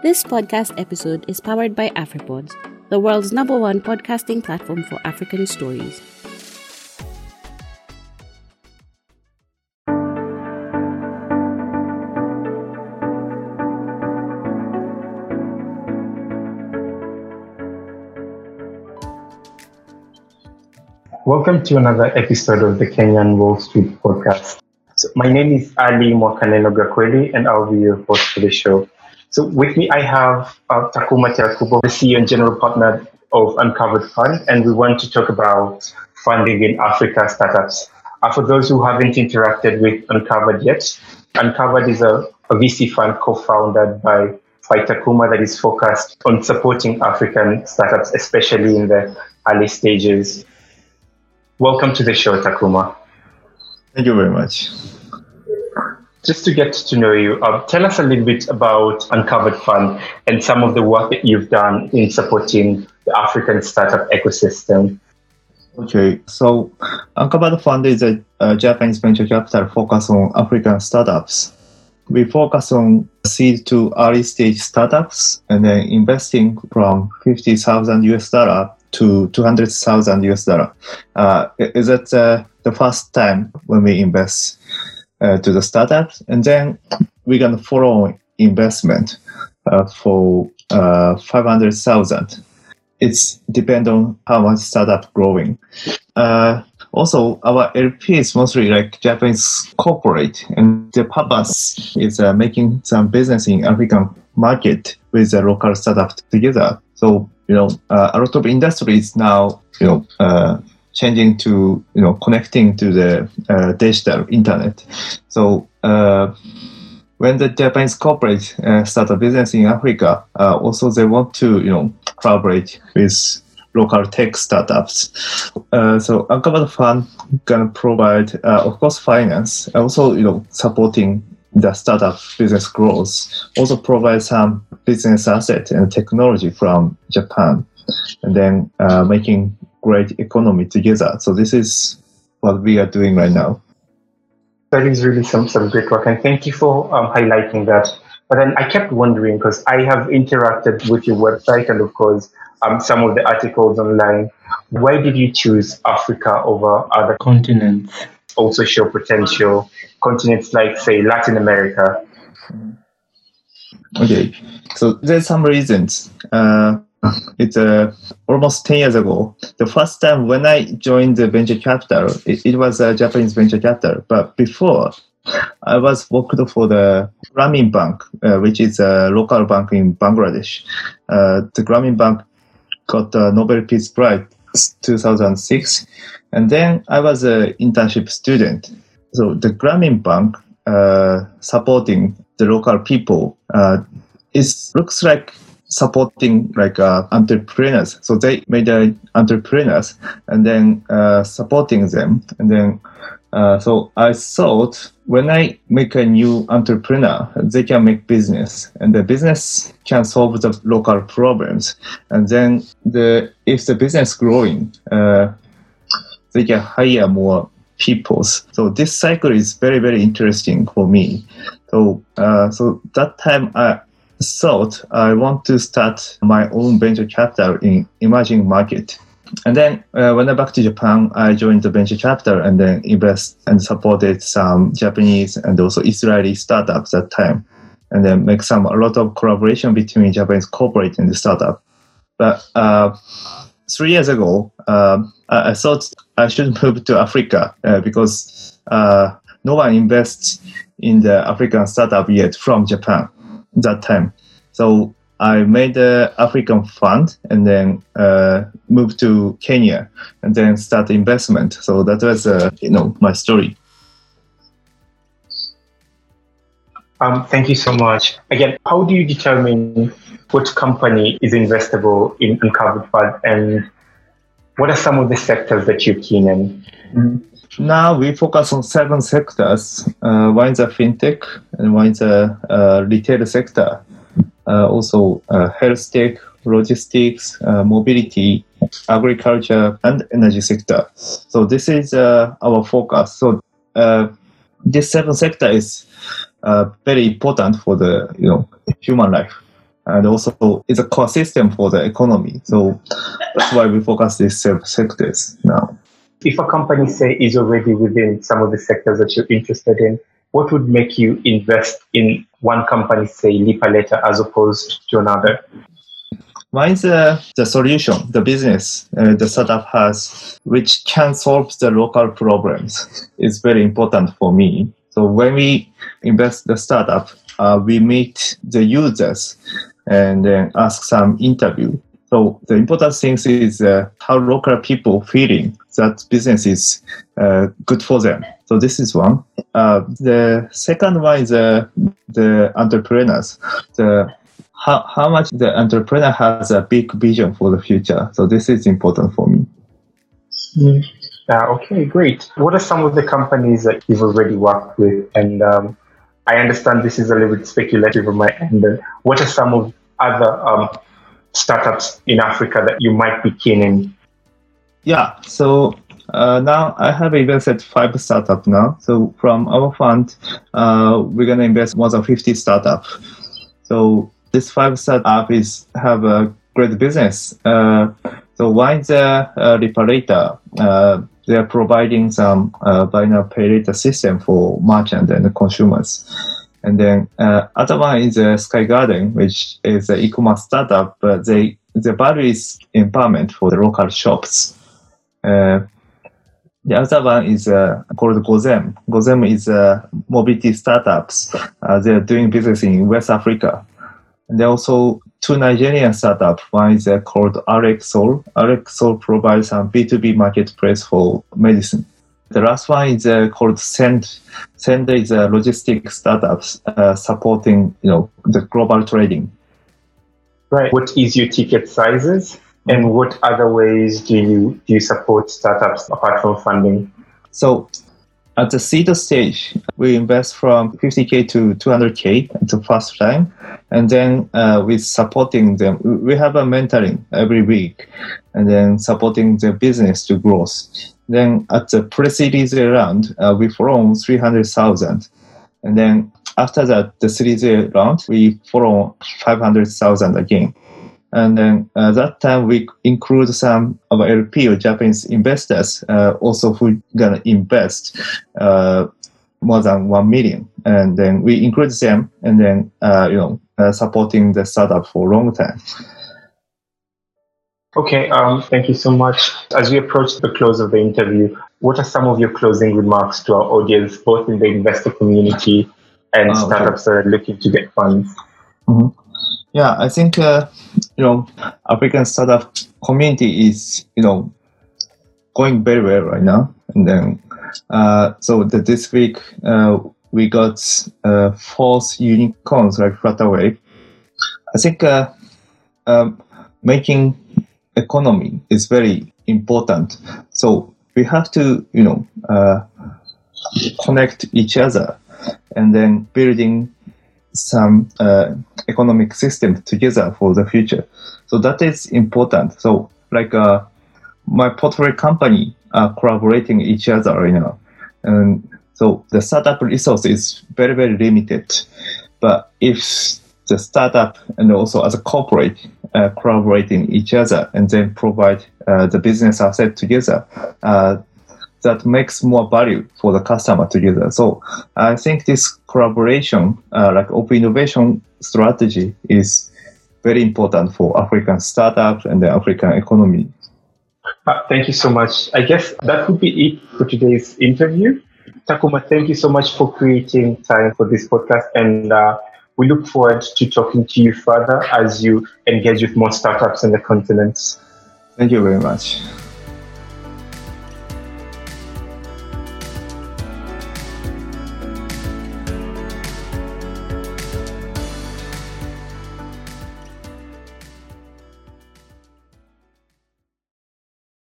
This podcast episode is powered by AfriPods, the world's number one podcasting platform for African stories. Welcome to another episode of the Kenyan Wall Street Podcast. So my name is Ali Mwakaneno Gakweli, and I'll be your host for the show. So with me, I have uh, Takuma Terakubo, the CEO and general partner of Uncovered Fund, and we want to talk about funding in Africa startups. Uh, for those who haven't interacted with Uncovered yet, Uncovered is a, a VC fund co-founded by by Takuma that is focused on supporting African startups, especially in the early stages. Welcome to the show, Takuma. Thank you very much. Just to get to know you, uh, tell us a little bit about Uncovered Fund and some of the work that you've done in supporting the African startup ecosystem. Okay, so Uncovered Fund is a, a Japanese venture capital focused on African startups. We focus on seed to early stage startups and then investing from 50,000 US dollar to 200,000 US dollar. Uh, is that uh, the first time when we invest uh, to the startups? And then we're to follow investment uh, for uh, 500,000. It's depend on how much startup growing. Uh, also, our LP is mostly like Japanese corporate, and the purpose is making some business in African market with the local startup together. So you know, uh, a lot of industries now, you know, uh, changing to you know connecting to the uh, digital internet. So when the Japanese corporate start a business in Africa, also they want to you know collaborate with local tech startups. Uh, so Uncovered Fund can provide, uh, of course, finance, also you know supporting the startup business growth. Also provide some business asset and technology from Japan, and then uh, making great economy together. So this is what we are doing right now. That is really some, some great work, and thank you for um, highlighting that. But then I kept wondering because I have interacted with your website and, of course, um, some of the articles online. Why did you choose Africa over other continents? Also, show potential continents like, say, Latin America. Okay, so there's some reasons. Uh, it's uh, almost 10 years ago. The first time when I joined the venture capital, it, it was a Japanese venture capital. But before, I was worked for the Grameen Bank, uh, which is a local bank in Bangladesh. Uh, the Grameen Bank got the Nobel Peace Prize 2006, and then I was an internship student. So the Grameen Bank uh, supporting the local people uh, it looks like supporting like uh, entrepreneurs. So they made entrepreneurs and then uh, supporting them. And then uh, so I thought when I make a new entrepreneur, they can make business, and the business can solve the local problems. And then the if the business growing, uh, they can hire more people. So this cycle is very very interesting for me. So uh, so that time I thought I want to start my own venture capital in emerging market. And then uh, when I back to Japan, I joined the venture capital and then invest and supported some Japanese and also Israeli startups that time, and then make some a lot of collaboration between Japanese corporate and the startup. But uh, three years ago, uh, I, thought I should move to Africa uh, because uh, no one invests in the African startup yet from Japan that time. So I made the African fund and then uh, moved to Kenya and then start investment. So that was uh, you know my story. Um, thank you so much. Again, how do you determine which company is investable in Uncovered Fund and what are some of the sectors that you're keen in? Now we focus on seven sectors. Uh, one is a fintech and one is a, a retail sector uh, also uh, health tech, logistics, uh, mobility, agriculture, and energy sector. So this is our focus. So this seven sector is very important for the you know human life. and also it's a core system for the economy. So that's why we focus these seven sectors now. If a company, say, is already within some of the sectors that you're interested in, what would make you invest in one company, say, Lipa Later, as opposed to another? One is uh, the solution, the business uh, the startup has, which can solve the local problems, is very important for me. So when we invest the startup, uh, we meet the users and then ask some interview. So the important thing is uh, how local people feeling that business is uh, good for them. So this is one. Uh, the second one is uh, the entrepreneurs. The how, how much the entrepreneur has a big vision for the future. So this is important for me. Mm. Okay, great. What are some of the companies that you've already worked with? And um, I understand this is a little bit speculative on my end. What are some of other um, startups in Africa that you might be keen in? Yeah, so uh, now I have invested five startups now. So from our fund, uh, we're gonna invest more than 50 startups. So this five startup is have a great business. Uh, so one is a, a Lipa Later. Uh, they are providing some uh, buy now pay later system for merchant and consumers. And then uh, other one is a Sky Garden, which is an e-commerce startup, but they the value is empowerment for the local shops. Uh, the other one is uh, called Gozem. Gozem is a mobility startups. Uh, they're doing business in West Africa. And there are also two Nigerian startups. One is uh, called Arexol. Arexol provides a B2B marketplace for medicine. The last one is uh, called Send. Send is a logistic startups uh, supporting you know the global trading. Right. What is your ticket sizes, and what other ways do you do you support startups apart from funding? So at the seed stage, we invest from 50k to 200k at the first time, and then uh, with supporting them, we have a mentoring every week, and then supporting the business to growth. Then at the pre-series round, uh, we follow 300,000, and then after that, the series round, we follow 500,000 again. And then uh, that time we include some of our LP or Japanese investors uh, also who gonna invest uh, more than one million, and then we include them, and then uh, you know uh, supporting the startup for long time. Okay, um, thank you so much. As we approach the close of the interview, what are some of your closing remarks to our audience, both in the investor community and oh, startups okay. that are looking to get funds? Mm-hmm. Yeah, I think uh, you know African startup community is you know going very well right now, and then uh, so the, this week uh, we got uh, fourth unicorns like Flutterwave. I think uh, um, making economy is very important. So we have to you know uh, connect each other, and then building some uh, economic system together for the future. So that is important. So like uh, my portfolio company are collaborating each other right now. And so the startup resource is very, very limited. But if the startup and also as a corporate uh, collaborating each other and then provide uh, the business asset together, uh, that makes more value for the customer together. So I think this collaboration, uh, like open innovation strategy, is very important for African startups and the African economy. Uh, thank you so much. I guess that would be it for today's interview. Takuma, thank you so much for creating time for this podcast. And uh, we look forward to talking to you further as you engage with more startups in the continent. Thank you very much.